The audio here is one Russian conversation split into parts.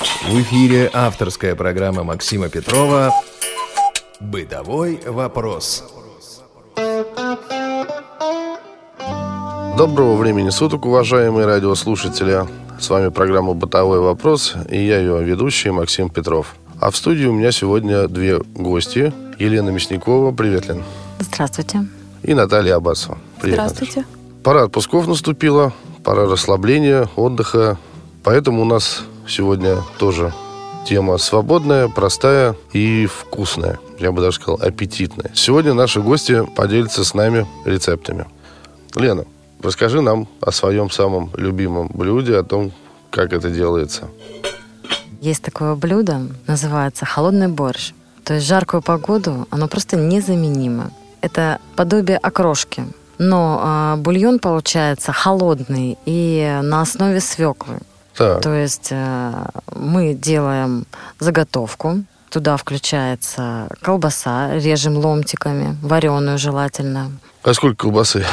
В эфире авторская программа Максима Петрова «Бытовой вопрос». Доброго времени суток, уважаемые радиослушатели. С вами программа «Бытовой вопрос» и я ее ведущий Максим Петров. А в студии у меня сегодня две гости. Елена Мясникова, привет, Лен. Здравствуйте. И Наталья Абасова. Привет, Здравствуйте. Наташа. Пора отпусков наступила, пора расслабления, отдыха. Поэтому у нас сегодня тоже тема свободная, простая и вкусная. Я бы даже сказал, аппетитная. Сегодня наши гости поделятся с нами рецептами. Лена, расскажи нам о своем самом любимом блюде, о том, как это делается. Есть такое блюдо, называется холодный борщ. То есть жаркую погоду оно просто незаменимо. Это подобие окрошки. Но э, бульон получается холодный и на основе свеклы. Так. То есть э, мы делаем заготовку. Туда включается колбаса, режем ломтиками, вареную желательно. А сколько колбасы?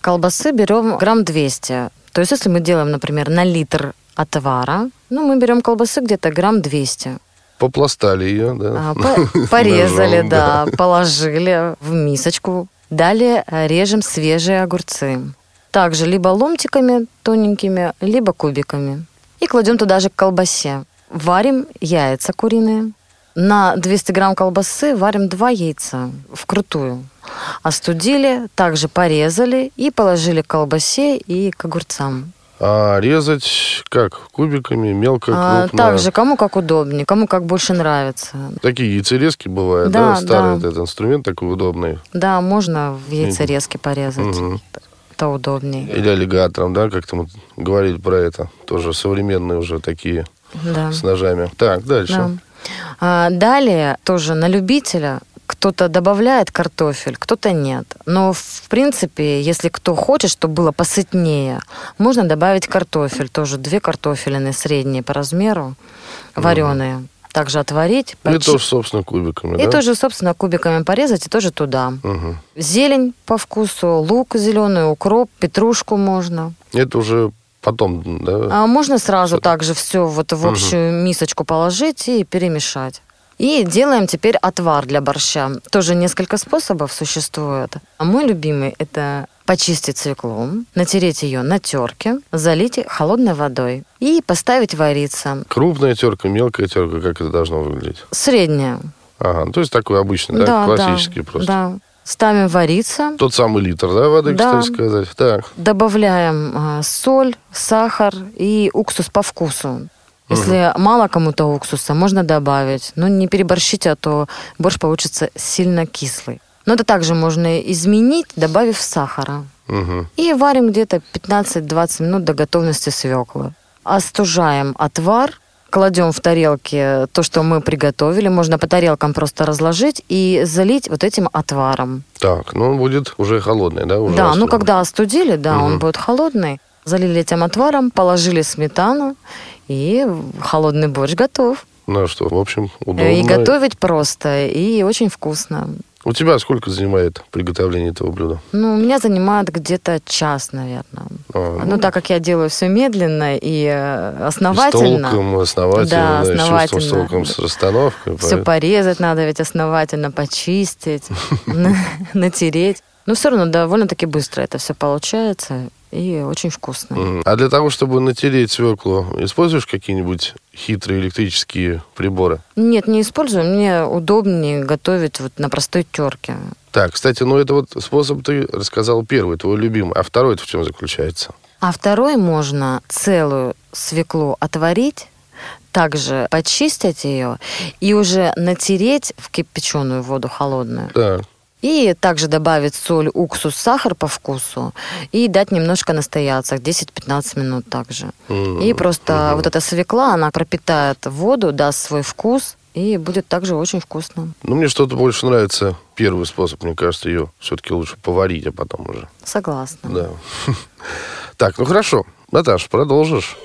Колбасы берем грамм 200. То есть если мы делаем, например, на литр отвара, ну, мы берем колбасы где-то грамм 200. Попластали ее, да? А, по- порезали, Ножом, да, положили в мисочку. Далее режем свежие огурцы. Также либо ломтиками тоненькими, либо кубиками. И кладем туда же к колбасе. Варим яйца куриные. На 200 грамм колбасы варим два яйца вкрутую. Остудили, также порезали и положили к колбасе и к огурцам. А резать как? Кубиками, мелко, А, крупно? также кому как удобнее, кому как больше нравится. Такие яйцерезки бывают, да? Да, Старый да. этот инструмент такой удобный. Да, можно в яйцерезке порезать. Мгм. Это удобнее. Или аллигатором, да, как-то мы говорили про это. Тоже современные уже такие Да. с ножами. Так, дальше. да. А, далее тоже на любителя кто-то добавляет картофель, кто-то нет. Но, в принципе, если кто хочет, чтобы было посытнее, можно добавить картофель. Тоже две картофелины средние по размеру, вареные. Также отварить. И тоже, собственно, кубиками, И да? тоже, собственно, кубиками порезать и тоже туда. Мгм. Зелень по вкусу, лук зеленый, укроп, петрушку можно. Это уже потом, да? А можно сразу Что-то. также все вот в общую мисочку положить и перемешать. И делаем теперь отвар для борща. Тоже несколько способов существует. А мой любимый – это почистить свеклу, натереть ее на терке, залить холодной водой и поставить вариться. Крупная терка, мелкая терка, как это должно выглядеть? Средняя. Ага, ну, то есть такой обычный, да, классический да, просто. Да. Ставим вариться, Тот самый литр, да, воды, Да. кстати сказать. Так, добавляем а, соль, сахар и уксус по вкусу. Если мало кому-то уксуса, можно добавить. Но не переборщите, а то борщ получится сильно кислый. Но это также можно изменить, добавив сахара. Мгм. И варим где-то 15-20 минут до готовности свеклы. Остужаем отвар, кладем в тарелки то, что мы приготовили. Можно по тарелкам просто разложить и залить вот этим отваром. так, ну он будет уже холодный, да? Уже Да, ну когда остудили, да, Мгм. он будет холодный. Залили этим отваром, положили сметану, и холодный борщ готов. Ну что, в общем, удобно. И готовить просто, и очень вкусно. У тебя сколько занимает приготовление этого блюда? Ну, у меня занимает где-то час, наверное. А, Ну, так как я делаю все медленно и э, С основательно. толком, основательно, Да, да, с с основательно. толком, с расстановкой. Все поэтому- порезать надо ведь основательно, почистить, на- натереть. Но все равно довольно-таки быстро это все получается и очень вкусно. Мгм. А для того, чтобы натереть свеклу, используешь какие-нибудь хитрые электрические приборы? Нет, не использую. Мне удобнее готовить вот на простой терке. Так, кстати, ну это вот способ ты рассказал первый, твой любимый. А второй в чем заключается? А второй можно целую свеклу отварить, также почистить ее и уже натереть в кипяченую воду холодную. Так. И также добавить соль, уксус, сахар по вкусу и дать немножко настояться, 10-15 минут также. М, И просто мгм. вот эта свекла, она пропитает воду, даст свой вкус и будет также очень вкусно. Ну, мне что-то больше нравится первый способ. Мне кажется, ее все-таки лучше поварить, а потом уже. Согласна. Да. Так, ну хорошо. Наташ, продолжишь.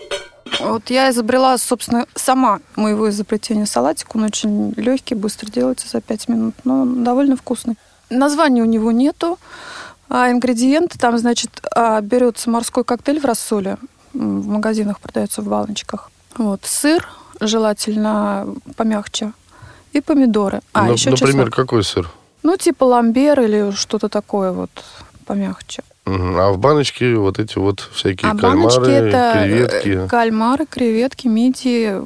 Вот я изобрела, собственно, сама моего изобретения салатик. Он очень легкий, быстро делается за 5 минут, но он довольно вкусный. Названия у него нету, а ингредиенты там, значит, а, берется морской коктейль в рассоле. В магазинах продается в баночках. Вот, сыр, желательно помягче, и помидоры. А, Ну, еще например, чеснок. какой сыр? Ну, типа ламбер или что-то такое вот помягче. А в баночке вот эти вот всякие а кальмары, баночки это э, креветки. кальмары, креветки, мидии,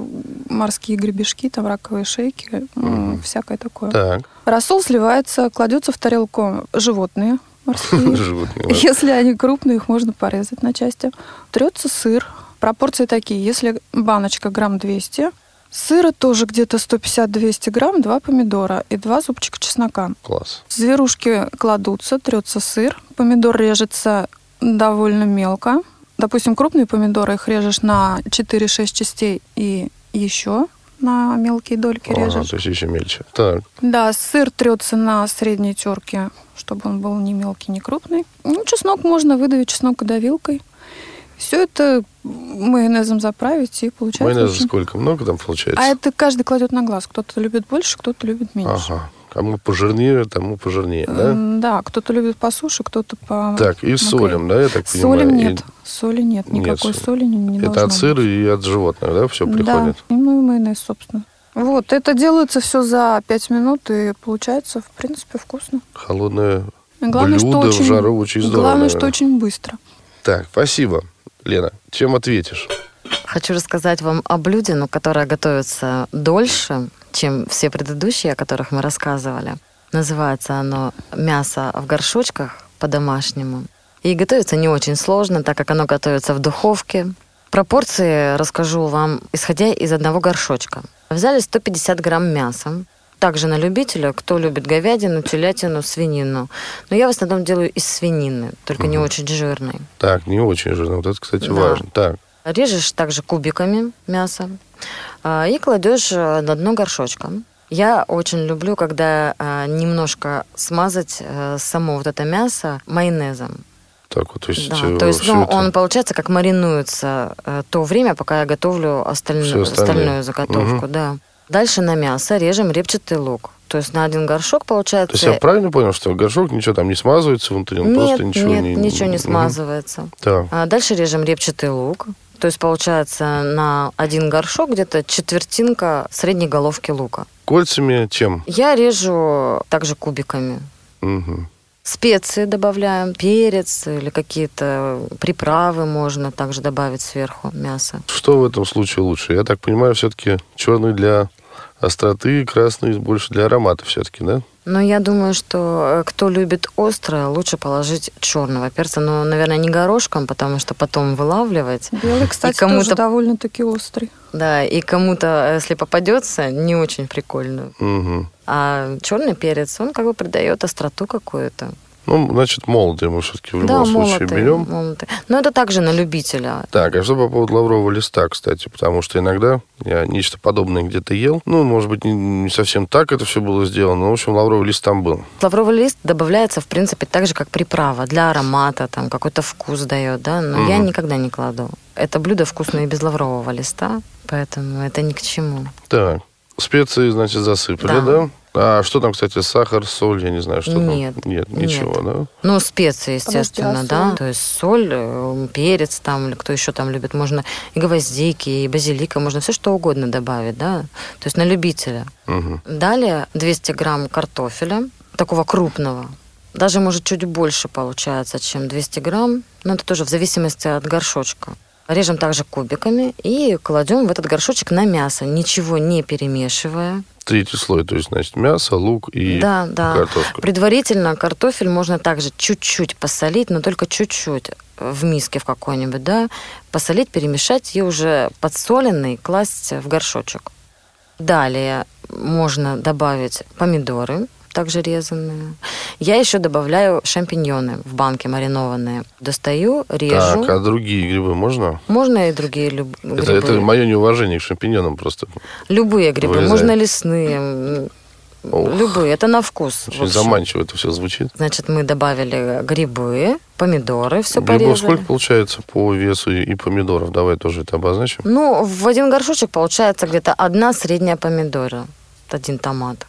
морские гребешки, там раковые шейки, м, всякое такое. Так, Рассол сливается, кладется в тарелку животные морские. животные. Если они крупные, их можно порезать на части. Трется сыр. Пропорции такие. Если баночка грамм 200, сыра тоже где-то 150-200 грамм, два помидора и два зубчика чеснока. Класс. Зверушки кладутся, трется сыр. Помидор режется довольно мелко. Допустим, крупные помидоры их режешь на 4-6 частей и еще на мелкие дольки Ага, режешь. то есть еще мельче. Так, Да, сыр трется на средней терке, чтобы он был не мелкий, не крупный. Ну, чеснок можно выдавить чеснокодавилкой. Все это майонезом заправить и получается майонеза очень- сколько? Много там получается? А это каждый кладет на глаз. Кто-то любит больше, кто-то любит меньше. Ага. Кому пожирнее, тому пожирнее, да? Да, кто-то любит по суше, кто-то по... Так, и солим, да, я так понимаю? Солим И нет. Соли нет. Нет Никакой соли. соли не, не Это от сыра быть. и от животных, да, все приходит? Да, и и майонез, собственно. Вот, это делается все за 5 минут, и получается, в принципе, вкусно. Холодное И Главное, что блюдо очень, в жару очень здорово. Главное, что наверное. очень быстро. Так, спасибо. Лена, чем ответишь? Хочу рассказать вам о блюде, но которое готовится дольше, чем все предыдущие, о которых мы рассказывали. Называется оно «Мясо в горшочках» по-домашнему. И готовится не очень сложно, так как оно готовится в духовке. Пропорции расскажу вам, исходя из одного горшочка. Взяли 150 грамм мяса. Также на любителя, кто любит говядину, телятину, свинину. Но я в основном делаю из свинины, только не очень жирной. Так, не очень жирно. Вот это, кстати, Да. важно. Так, Режешь также кубиками мясо а, и кладешь э, на дно горшочка. Я очень люблю, когда а, немножко смазать э, само вот это мясо майонезом. так вот, то есть... Да, э, то есть ну, это- он получается как маринуется э, то время, пока я готовлю остальную, остальную заготовку. Да. Дальше на мясо режем репчатый лук. То есть на один горшок получается... То есть я правильно понял, что горшок ничего там не смазывается внутри? Он Нет, просто ничего нет, не... ничего не смазывается. Так, А дальше режем репчатый лук. То есть получается на один горшок где-то четвертинка средней головки лука. кольцами чем? Я режу также кубиками. Мгм. Специи добавляем, перец или какие-то приправы можно также добавить сверху мясо. Что в этом случае лучше? Я так понимаю, все-таки черный для остроты, красный больше для аромата все-таки, да? Но я думаю, что э, кто любит острое, лучше положить черного перца. Но, наверное, не горошком, потому что потом вылавливать. Белый, кстати, кому-то- тоже довольно-таки острый. Да, и кому-то, э, если попадется, не очень прикольно. Мгм. А черный перец, он как бы придает остроту какую-то. Ну, значит, молотый мы все-таки в да, любом случае молотый, берем. молотый. Но это также на любителя. Так, а что по поводу лаврового листа, кстати? Потому что иногда я нечто подобное где-то ел. Ну, может быть, не, не совсем так это все было сделано, но, в общем, лавровый лист там был. Лавровый лист добавляется, в принципе, так же, как приправа для аромата, там какой-то вкус дает, да, но я Мгм. никогда не кладу. Это блюдо вкусное и без лаврового листа, поэтому это ни к чему. Так, специи, значит, засыпали, Да. да? А что там, кстати, сахар, соль, я не знаю, что Нет, там? Нет, ничего, да? Ну, специи, естественно, Подожди, а да. То есть соль, э, перец там, или кто еще там любит. Можно и гвоздики, и базилика, можно все что угодно добавить, да. То есть на любителя. Мгм. Далее 200 грамм картофеля, такого крупного. Даже, может, чуть больше получается, чем 200 грамм. Но это тоже в зависимости от горшочка. Режем также кубиками и кладем в этот горшочек на мясо, ничего не перемешивая. Третий слой, то есть, значит, мясо, лук и да, да. картошка. Предварительно картофель можно также чуть-чуть посолить, но только чуть-чуть в миске в какой-нибудь, да, посолить, перемешать и уже подсоленный класть в горшочек. Далее можно добавить помидоры, также резанные. Я еще добавляю шампиньоны в банке маринованные. Достаю, режу. Так, а другие грибы можно? Можно и другие люб- грибы. Это, это мое неуважение к шампиньонам просто. Любые грибы. Вырезаю. Можно лесные. Ох. Любые. Это на вкус. Очень заманчиво это все звучит. Значит, мы добавили грибы, помидоры, все Грибов порезали. сколько получается по весу и помидоров? Давай тоже это обозначим. Ну, в один горшочек получается где-то одна средняя помидора, один томат.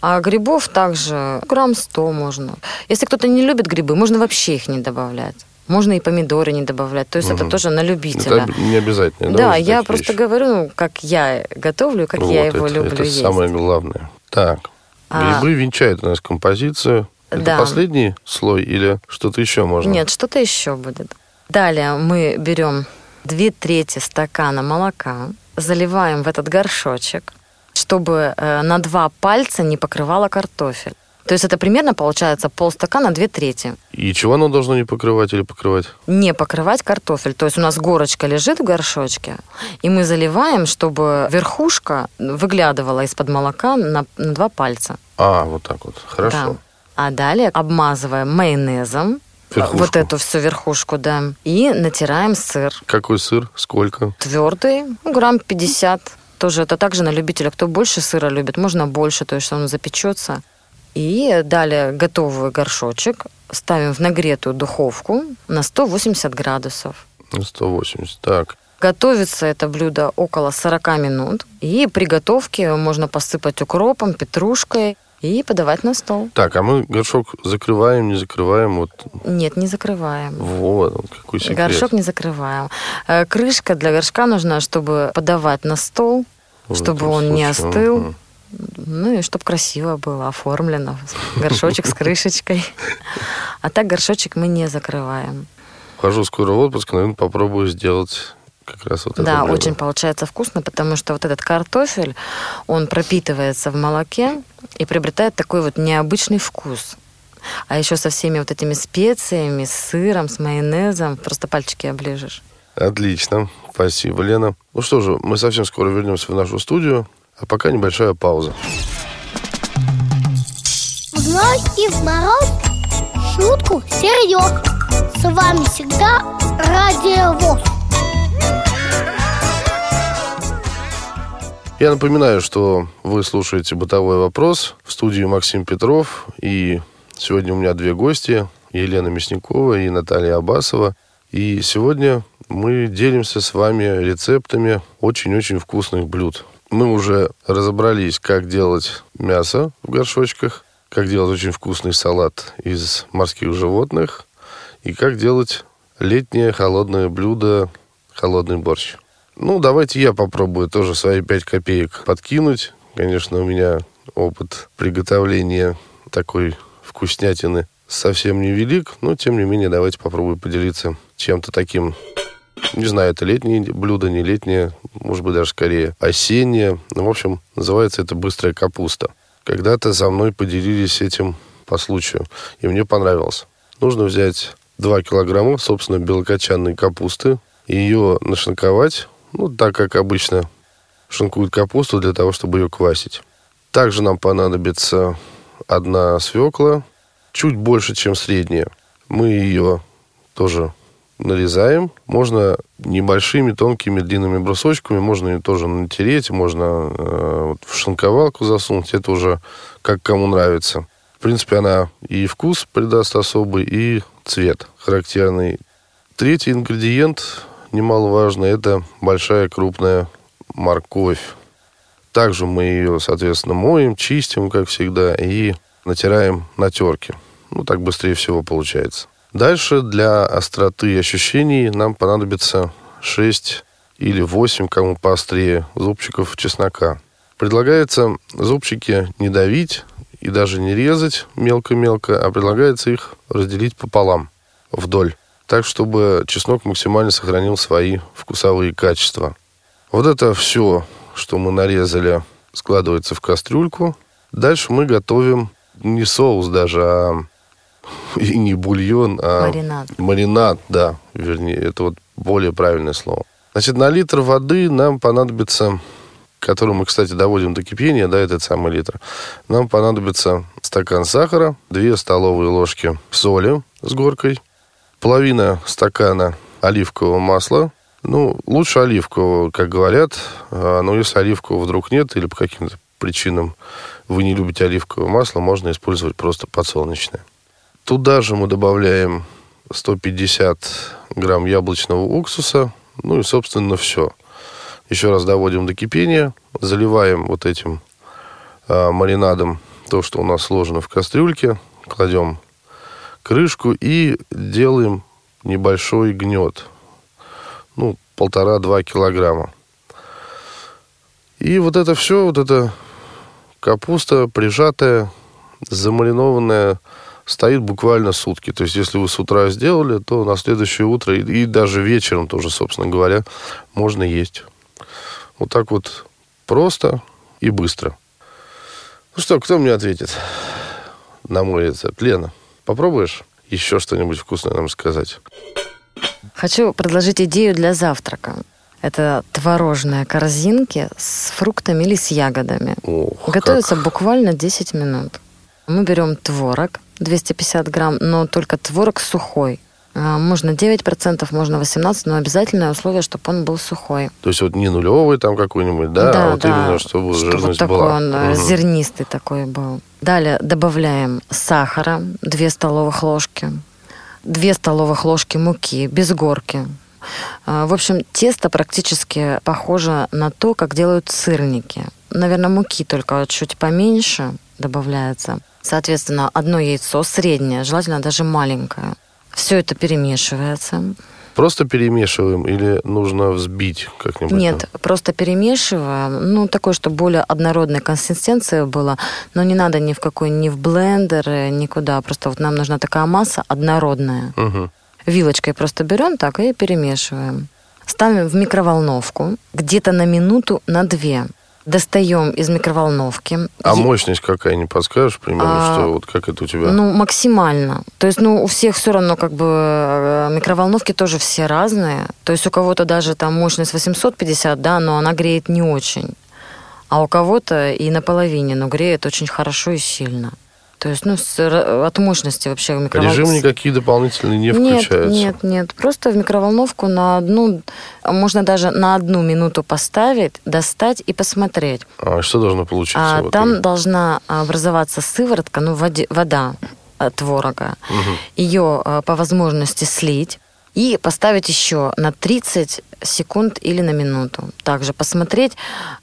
А грибов также грамм 100 можно. Если кто-то не любит грибы, можно вообще их не добавлять. Можно и помидоры не добавлять. То есть это Мгм. тоже на Это любителя. об- не обязательно. Да, вот я просто вещи. говорю, ну, как я готовлю, как Вот я его это, люблю это есть. самое главное. Так, А- грибы венчают у нас композицию. Это Да. последний слой или что-то еще можно? Нет, что-то еще будет. Далее мы берем две трети стакана молока, заливаем в этот горшочек, чтобы э, на два пальца не покрывало картофель. То есть это примерно получается полстакана, две трети. И чего оно должно не покрывать или покрывать? Не покрывать картофель. То есть у нас горочка лежит в горшочке, и мы заливаем, чтобы верхушка выглядывала из-под молока на, на два пальца. А, вот так вот. Хорошо. Да. А далее обмазываем майонезом Верхушку. вот эту всю верхушку, да, и натираем сыр. Какой сыр? Сколько? Твердый, ну, грамм 50. Тоже это также на любителя. Кто больше сыра любит, можно больше, то есть он запечется. И далее готовый горшочек ставим в нагретую духовку на 180 градусов. 180. Так. Готовится это блюдо около 40 минут. И при готовке можно посыпать укропом, петрушкой и подавать на стол. Так, а мы горшок закрываем, не закрываем? Вот, Нет, не закрываем. вот какой секрет. Горшок не закрываем. Э, Крышка для горшка нужна, чтобы подавать на стол, В чтобы он не случае, остыл. мгм. Ну и чтобы красиво было оформлено. Горшочек с крышечкой. А так горшочек мы не закрываем. Хожу скоро в отпуск, наверное, попробую сделать как раз вот это Да, блюдо. очень получается вкусно, потому что вот этот картофель, он пропитывается в молоке и приобретает такой вот необычный вкус. А еще со всеми вот этими специями, с сыром, с майонезом, просто пальчики оближешь. Отлично. Спасибо, Лена. Ну что же, мы совсем скоро вернемся в нашу студию, а пока небольшая пауза. В и в мороз шутку серьез. С вами всегда Радио ВОЗ. Я напоминаю, что вы слушаете «Бытовой вопрос» в студии Максим Петров. И сегодня у меня две гости, Елена Мясникова и Наталья Абасова. И сегодня мы делимся с вами рецептами очень-очень вкусных блюд. Мы уже разобрались, как делать мясо в горшочках, как делать очень вкусный салат из морских животных и как делать летнее холодное блюдо холодный борщ. Ну, давайте я попробую тоже свои пять копеек подкинуть. Конечно, у меня опыт приготовления такой вкуснятины совсем невелик, но, тем не менее, давайте попробую поделиться чем-то таким. Не знаю, это летнее блюдо, не летнее, может быть, даже скорее осеннее. Ну, в общем, называется это «быстрая капуста». Когда-то за мной поделились этим по случаю, и мне понравилось. Нужно взять 2 килограмма, собственно, белокочанной капусты, ее нашинковать, ну, так как обычно шинкуют капусту для того, чтобы ее квасить. Также нам понадобится одна свекла, чуть больше, чем средняя. Мы ее тоже нарезаем. Можно небольшими, тонкими, длинными брусочками. Можно ее тоже натереть, можно э, вот в шинковалку засунуть. Это уже как кому нравится. В принципе, она и вкус придаст особый, и цвет характерный. Третий ингредиент, немаловажный, это большая крупная морковь. Также мы ее, соответственно, моем, чистим, как всегда, и натираем на терке. Ну, так быстрее всего получается. Дальше для остроты ощущений нам понадобится 6 или 8, кому поострее, зубчиков чеснока. Предлагается зубчики не давить и даже не резать мелко-мелко, а предлагается их разделить пополам, вдоль, так, чтобы чеснок максимально сохранил свои вкусовые качества. Вот это все, что мы нарезали, складывается в кастрюльку. Дальше мы готовим не соус даже, а и не бульон, а Маринад. маринад, да, вернее, это вот более правильное слово. Значит, на литр воды нам понадобится, который мы, кстати, доводим до кипения, да, этот самый литр, нам понадобится стакан сахара, 2 столовые ложки соли с горкой, половина стакана оливкового масла, ну, лучше оливкового, как говорят, а, но если оливкового вдруг нет или по каким-то причинам вы не любите оливковое масло, можно использовать просто подсолнечное. Туда же мы добавляем 150 грамм яблочного уксуса. Ну и, собственно, все. Еще раз доводим до кипения. Заливаем вот этим а, маринадом то, что у нас сложено в кастрюльке. Кладем крышку и делаем небольшой гнет. Ну, полтора-два килограмма. И вот это все, вот эта капуста прижатая, замаринованная, стоит буквально сутки. То есть, если вы с утра сделали, то на следующее утро и, и даже вечером тоже, собственно говоря, можно есть. Вот так вот просто и быстро. Ну что, кто мне ответит на мой рецепт? Лена, попробуешь еще что-нибудь вкусное нам сказать? Хочу предложить идею для завтрака. Это творожные корзинки с фруктами или с ягодами. Ох, Готовится как. буквально 10 минут. Мы берем творог 250 грамм, но только творог сухой. А, Можно 9%, можно 18%, но обязательное условие, чтобы он был сухой. То есть вот не нулевый там какой-нибудь, да, а вот именно, чтобы, Чтобы жирность такой была. он Мгм. зернистый такой был. Далее добавляем сахара, 2 столовых ложки, 2 столовых ложки муки, без горки. А, В общем, тесто практически похоже на то, как делают сырники. Наверное, муки только чуть поменьше добавляется. Соответственно, одно яйцо среднее, желательно даже маленькое. Все это перемешивается. Просто перемешиваем или нужно взбить как-нибудь? Нет, просто перемешиваем. Ну, такое, чтобы более однородной консистенции было. Но не надо ни в какой, ни в блендер, никуда. Просто вот нам нужна такая масса однородная. Мгм. Вилочкой просто берем так и перемешиваем. Ставим в микроволновку где-то на минуту, на две. Достаем из микроволновки. А Е- мощность какая, не подскажешь примерно, А, что вот как это у тебя? Ну, максимально. То есть, ну, у всех все равно как бы э, микроволновки тоже все разные. То есть у кого-то даже там мощность 850, да, но она греет не очень. А у кого-то и наполовине, но греет очень хорошо и сильно. То есть, ну, с- от мощности вообще микроволновки... Режим никакие дополнительные не нет, включаются? Нет, нет, просто в микроволновку на одну, можно даже на одну минуту поставить, достать и посмотреть. А что должно получиться? А, в там итоге? должна образоваться сыворотка, ну, воде- вода от творога. Мгм. Ее а, по возможности слить и поставить еще на 30 секунд или на минуту. Также посмотреть.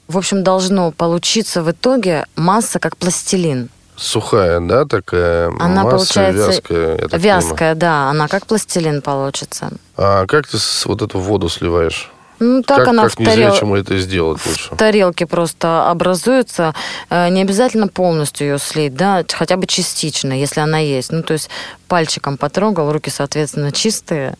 В общем, должно получиться в итоге масса как пластилин. Сухая, да, такая Она масса получается вязкая, я так понимаю. Вязкая, да, она как пластилин получится. А как ты вот эту воду сливаешь? Ну, так как она как в тарел- незрячему это сделать лучше? в тарелке просто образуется. Э, Не обязательно полностью ее слить, да, хотя бы частично, если она есть. Ну, то есть пальчиком потрогал, руки, соответственно, чистые.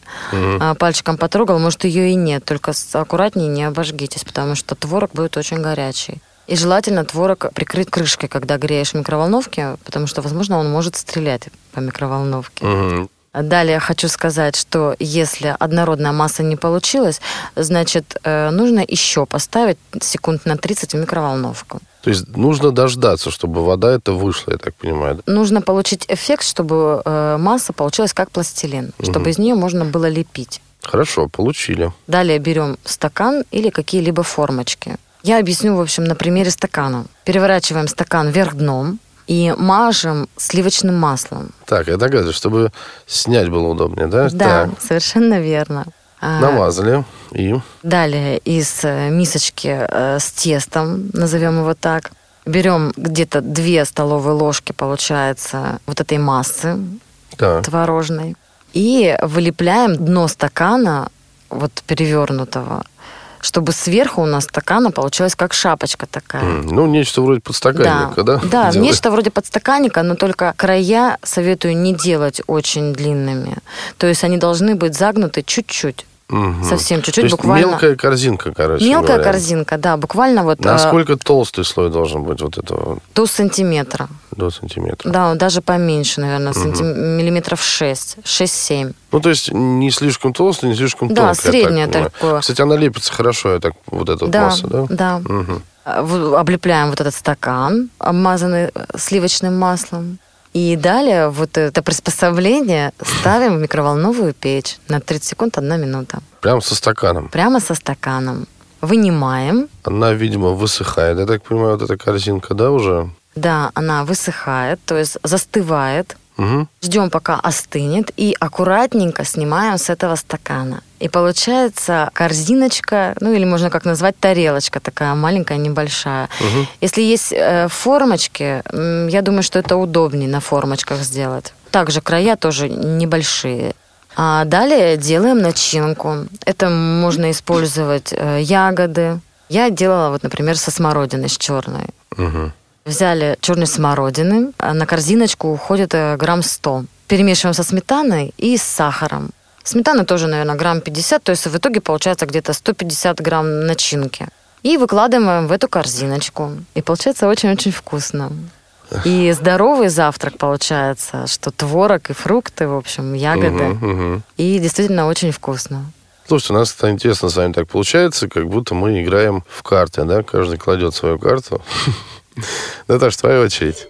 А Пальчиком потрогал, может, ее и нет. Только аккуратнее не обожгитесь, потому что творог будет очень горячий. И желательно творог прикрыть крышкой, когда греешь в микроволновке, потому что, возможно, он может стрелять по микроволновке. Мгм. Далее хочу сказать, что если однородная масса не получилась, значит, э, нужно еще поставить секунд на 30 в микроволновку. То есть нужно дождаться, чтобы вода это вышла, я так понимаю. да? Нужно получить эффект, чтобы э, масса получилась как пластилин, чтобы Мгм. из нее можно было лепить. Хорошо, получили. Далее берем стакан или какие-либо формочки. Я объясню, в общем, на примере стакана. Переворачиваем стакан вверх дном и мажем сливочным маслом. Так, я догадываюсь, чтобы снять было удобнее, да? Да, Так, совершенно верно. А, намазали. И Далее из э, мисочки э, с тестом, назовем его так, берем где-то 2 столовые ложки, получается, вот этой массы так. творожной. И вылепляем дно стакана, вот перевернутого, чтобы сверху у нас стакана получилась как шапочка такая. М, Ну, нечто вроде подстаканника, да? Да, делать? нечто вроде подстаканника, но только края советую не делать очень длинными. То есть они должны быть загнуты чуть-чуть. Мгм. Совсем чуть-чуть, буквально. мелкая корзинка, короче Мелкая говоря. корзинка, да, буквально вот э, Насколько толстый слой должен быть вот этого до сантиметра. до сантиметра? Да, даже поменьше, наверное, сантим- миллиметров 6, 6-7. Ну, то есть не слишком толстый, не слишком Да, тонкий. я так среднее понимаю. такое. Кстати, она лепится хорошо, я так, вот эта вот Да, масса, да? да. Мгм. А, в- Облепляем вот этот стакан, обмазанный э, сливочным маслом. И далее вот это приспособление ставим в микроволновую печь на 30 секунд, 1 минута. Прям со стаканом. Прямо со стаканом. Вынимаем. Она, видимо, высыхает, я так понимаю, вот эта корзинка, да, уже? Да, она высыхает, то есть застывает. Угу. Ждем, пока остынет, и аккуратненько снимаем с этого стакана. И получается корзиночка, ну или можно как назвать тарелочка такая маленькая, небольшая. Мгм. Если есть э, формочки, я думаю, что это удобнее на формочках сделать. Также края тоже небольшие. А далее делаем начинку. Это можно использовать э, ягоды. Я делала, вот, например, со смородиной, с черной. Мгм. Взяли черной смородины, а на корзиночку уходит э, грамм 100. Перемешиваем со сметаной и с сахаром. Сметаны тоже, наверное, грамм 50, то есть в итоге получается где-то 150 грамм начинки. И выкладываем в эту корзиночку. И получается очень-очень вкусно. И здоровый завтрак получается, что творог и фрукты, в общем, ягоды. Мгм, мгм. И действительно очень вкусно. Слушайте, у нас это интересно с вами так получается, как будто мы играем в карты, да? Каждый кладет свою карту. Наташа, твоя очередь.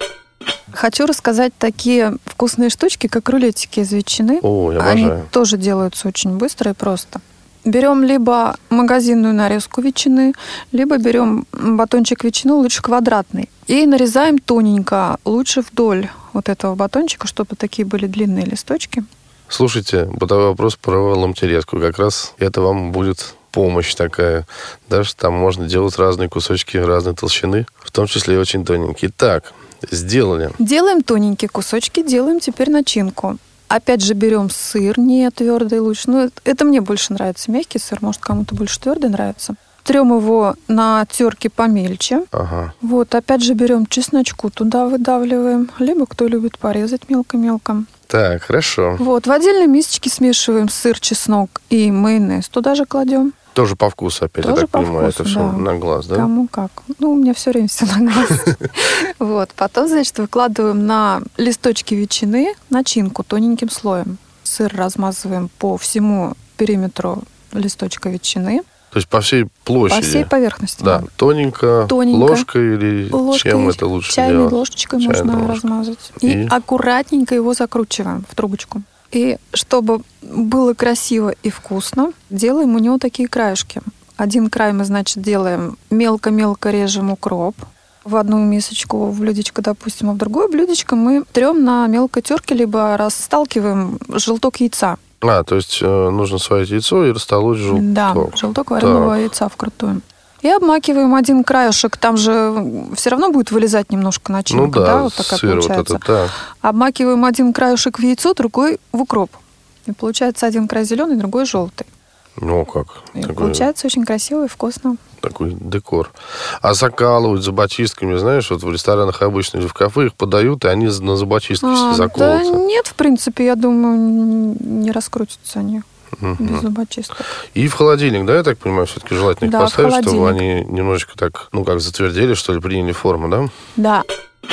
Хочу рассказать такие вкусные штучки, как рулетики из ветчины. О, я Они обожаю. тоже делаются очень быстро и просто. Берем либо магазинную нарезку ветчины, либо берем батончик ветчины, лучше квадратный. И нарезаем тоненько, лучше вдоль вот этого батончика, чтобы такие были длинные листочки. Слушайте, бытовой вопрос про ломтерезку. Как раз это вам будет помощь такая. Даже там можно делать разные кусочки разной толщины, в том числе и очень тоненькие. Так, сделали. Делаем тоненькие кусочки, делаем теперь начинку. Опять же берем сыр, не твердый лучше. Ну, это мне больше нравится мягкий сыр, может, кому-то больше твердый нравится. Трем его на терке помельче. Ага. Вот, опять же берем чесночку, туда выдавливаем. Либо кто любит порезать мелко-мелко. Так, хорошо. Вот, в отдельной мисочке смешиваем сыр, чеснок и майонез. Туда же кладем. Тоже по вкусу опять, я Тоже так по понимаю. вкусу, это все да. на глаз, да? Кому как. Ну, у меня все время все на глаз. Вот. Потом, значит, выкладываем на листочки ветчины начинку тоненьким слоем. Сыр размазываем по всему периметру листочка ветчины. То есть по всей площади. По всей поверхности. Да, тоненько, Тоненько. ложкой или Ложкой, чем это лучше чайной делать? ложечкой Чайной можно ложкой. размазать. И, И? аккуратненько его закручиваем в трубочку. И чтобы было красиво и вкусно, делаем у него такие краешки. Один край мы, значит, делаем мелко-мелко режем укроп в одну мисочку, в блюдечко, допустим, а в другое блюдечко мы трем на мелкой терке, либо расталкиваем желток яйца. А, то есть э, нужно сварить яйцо и растолочь желток. Да, желток вареного Так. яйца вкрутую. И обмакиваем один краешек, там же все равно будет вылезать немножко начинка, Ну да, да, вот такая сыр вот получается. этот, да. Обмакиваем один краешек в яйцо, другой в укроп. И получается один край зеленый, другой желтый. Ну как, И такой, получается очень красиво и вкусно. такой декор. А закалывают зубочистками, знаешь, вот в ресторанах обычно или в кафе их подают, и они на зубочистке все А, да нет, в принципе, я думаю, не раскрутятся они без зубочисток. И в холодильник, да, я так понимаю, все-таки желательно их Да, поставить, чтобы они немножечко так, ну как, затвердели, что ли, приняли форму, да? Да.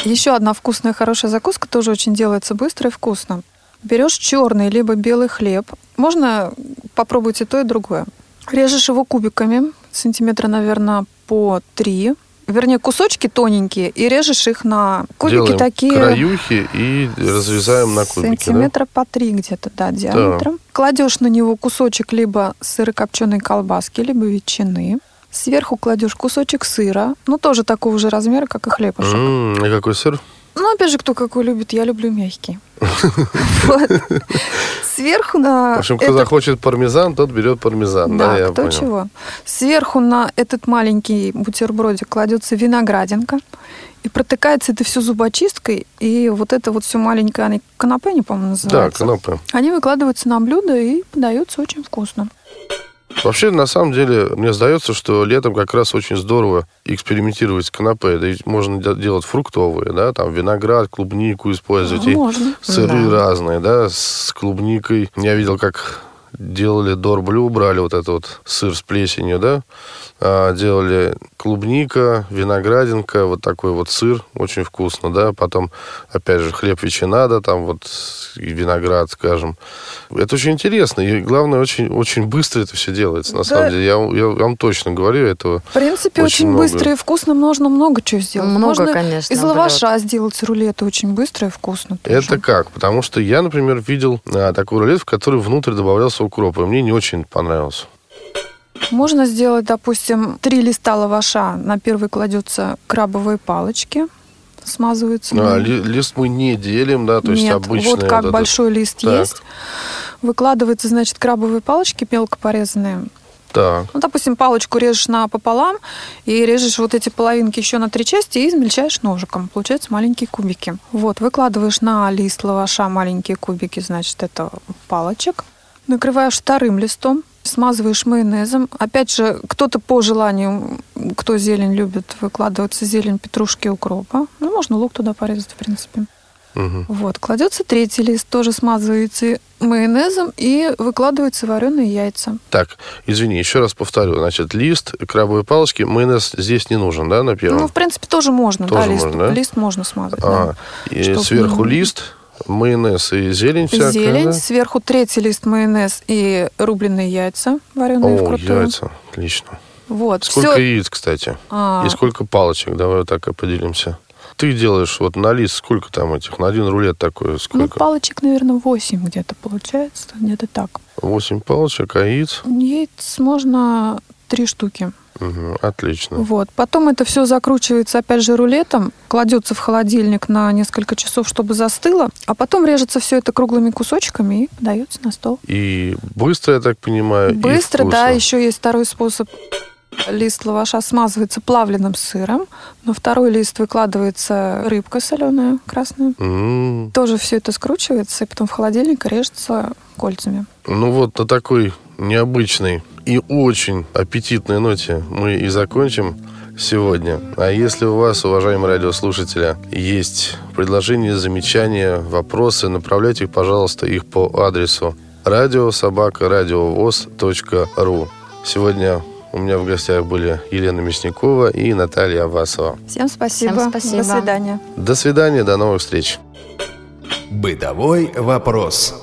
Еще одна вкусная, хорошая закуска тоже очень делается быстро и вкусно. Берешь черный либо белый хлеб. Можно попробовать и то, и другое. Режешь его кубиками, сантиметра, наверное, по три. Вернее, кусочки тоненькие, и режешь их на кубики Делаем такие... краюхи и разрезаем на кубики, да? Сантиметра по три где-то, да, диаметром. Кладешь на него кусочек либо сырокопченой колбаски, либо ветчины. Сверху кладешь кусочек сыра, ну тоже такого же размера, как и хлебушек. М, И какой сыр? Ну, опять же, кто какой любит, я люблю мягкий. Сверху на... В общем, кто захочет пармезан, тот берет пармезан, да, Да, кто чего. Сверху на этот маленький бутербродик кладется виноградинка. И протыкается это все зубочисткой. И вот это вот все маленькое, они канапе, они, по-моему, Да, называются. канапе. Они выкладываются на блюдо и подаются очень вкусно. Вообще, на самом деле, мне сдается, что летом как раз очень здорово экспериментировать с канапе. Да ведь можно де- делать фруктовые, да, там виноград, клубнику использовать. и Можно. сыры Да. разные, да, с клубникой. Я видел, как делали дорблю, брали вот этот вот сыр с плесенью, да, а, делали клубника, виноградинка, вот такой вот сыр, очень вкусно, да, потом, опять же, хлеб ветчина, да, там вот и виноград, скажем. Это очень интересно, и главное, очень, очень быстро это все делается, на Да. самом деле, я, я вам точно говорю, этого В принципе, Очень очень, много. быстро и вкусно можно много чего сделать. Много, можно конечно, из лаваша сделать рулеты очень быстро и вкусно. тоже. Это как? Потому что я, например, видел а, такой рулет, в который внутрь добавлялся укроп, и мне не очень понравился. Можно сделать, допустим, три листа лаваша. На первый кладется крабовые палочки, смазываются. А, на- ли- лист мы не делим, да, то есть обычный вот как этот- большой лист Так. есть. Выкладываются, значит, крабовые палочки мелко порезанные. Так, Ну, допустим, палочку режешь напополам и режешь вот эти половинки еще на три части и измельчаешь ножиком. Получаются маленькие кубики. Вот, выкладываешь на лист лаваша маленькие кубики, значит, это палочек. Накрываешь вторым листом, смазываешь майонезом. Опять же, кто-то по желанию, кто зелень любит, выкладывается зелень петрушки, укропа. Ну, можно лук туда порезать, в принципе. Мгм. Вот, кладется третий лист, тоже смазывается майонезом и выкладываются вареные яйца. Так, извини, еще раз повторю. Значит, лист, крабовые палочки, майонез здесь не нужен, да, на первом? Ну, в принципе, тоже можно, Тоже да, лист, можно, да? лист можно смазать. А, да. и сверху не- лист, майонез и зелень всякая, Зелень, да? сверху третий лист майонез и рубленые яйца, вареные О, вкрутую. яйца, отлично. Вот, Сколько всё- яиц, кстати? А, И сколько палочек? Давай вот так и поделимся. Ты делаешь вот на лист сколько там этих? На один рулет такой ну, сколько? палочек, наверное, 8 где-то получается, где-то так. Восемь палочек, а яиц? Яиц можно три штуки. Мгм, отлично. Вот. Потом это все закручивается, опять же, рулетом, кладется в холодильник на несколько часов, чтобы застыло, а потом режется все это круглыми кусочками и подается на стол. И быстро, я так понимаю, Быстро, да, еще есть второй способ. Лист лаваша смазывается плавленным сыром, на второй лист выкладывается рыбка соленая, красная. М, Тоже все это скручивается, и потом в холодильник режется кольцами. Ну вот на такой необычной и очень аппетитной ноте мы и закончим сегодня. А если у вас, уважаемые радиослушатели, есть предложения, замечания, вопросы, направляйте, пожалуйста, их по адресу радиособакарадиовоз.ру Сегодня у меня в гостях были Елена Мясникова и Наталья Авасова. Всем спасибо. Всем спасибо. До свидания. До свидания, до новых встреч. Бытовой вопрос.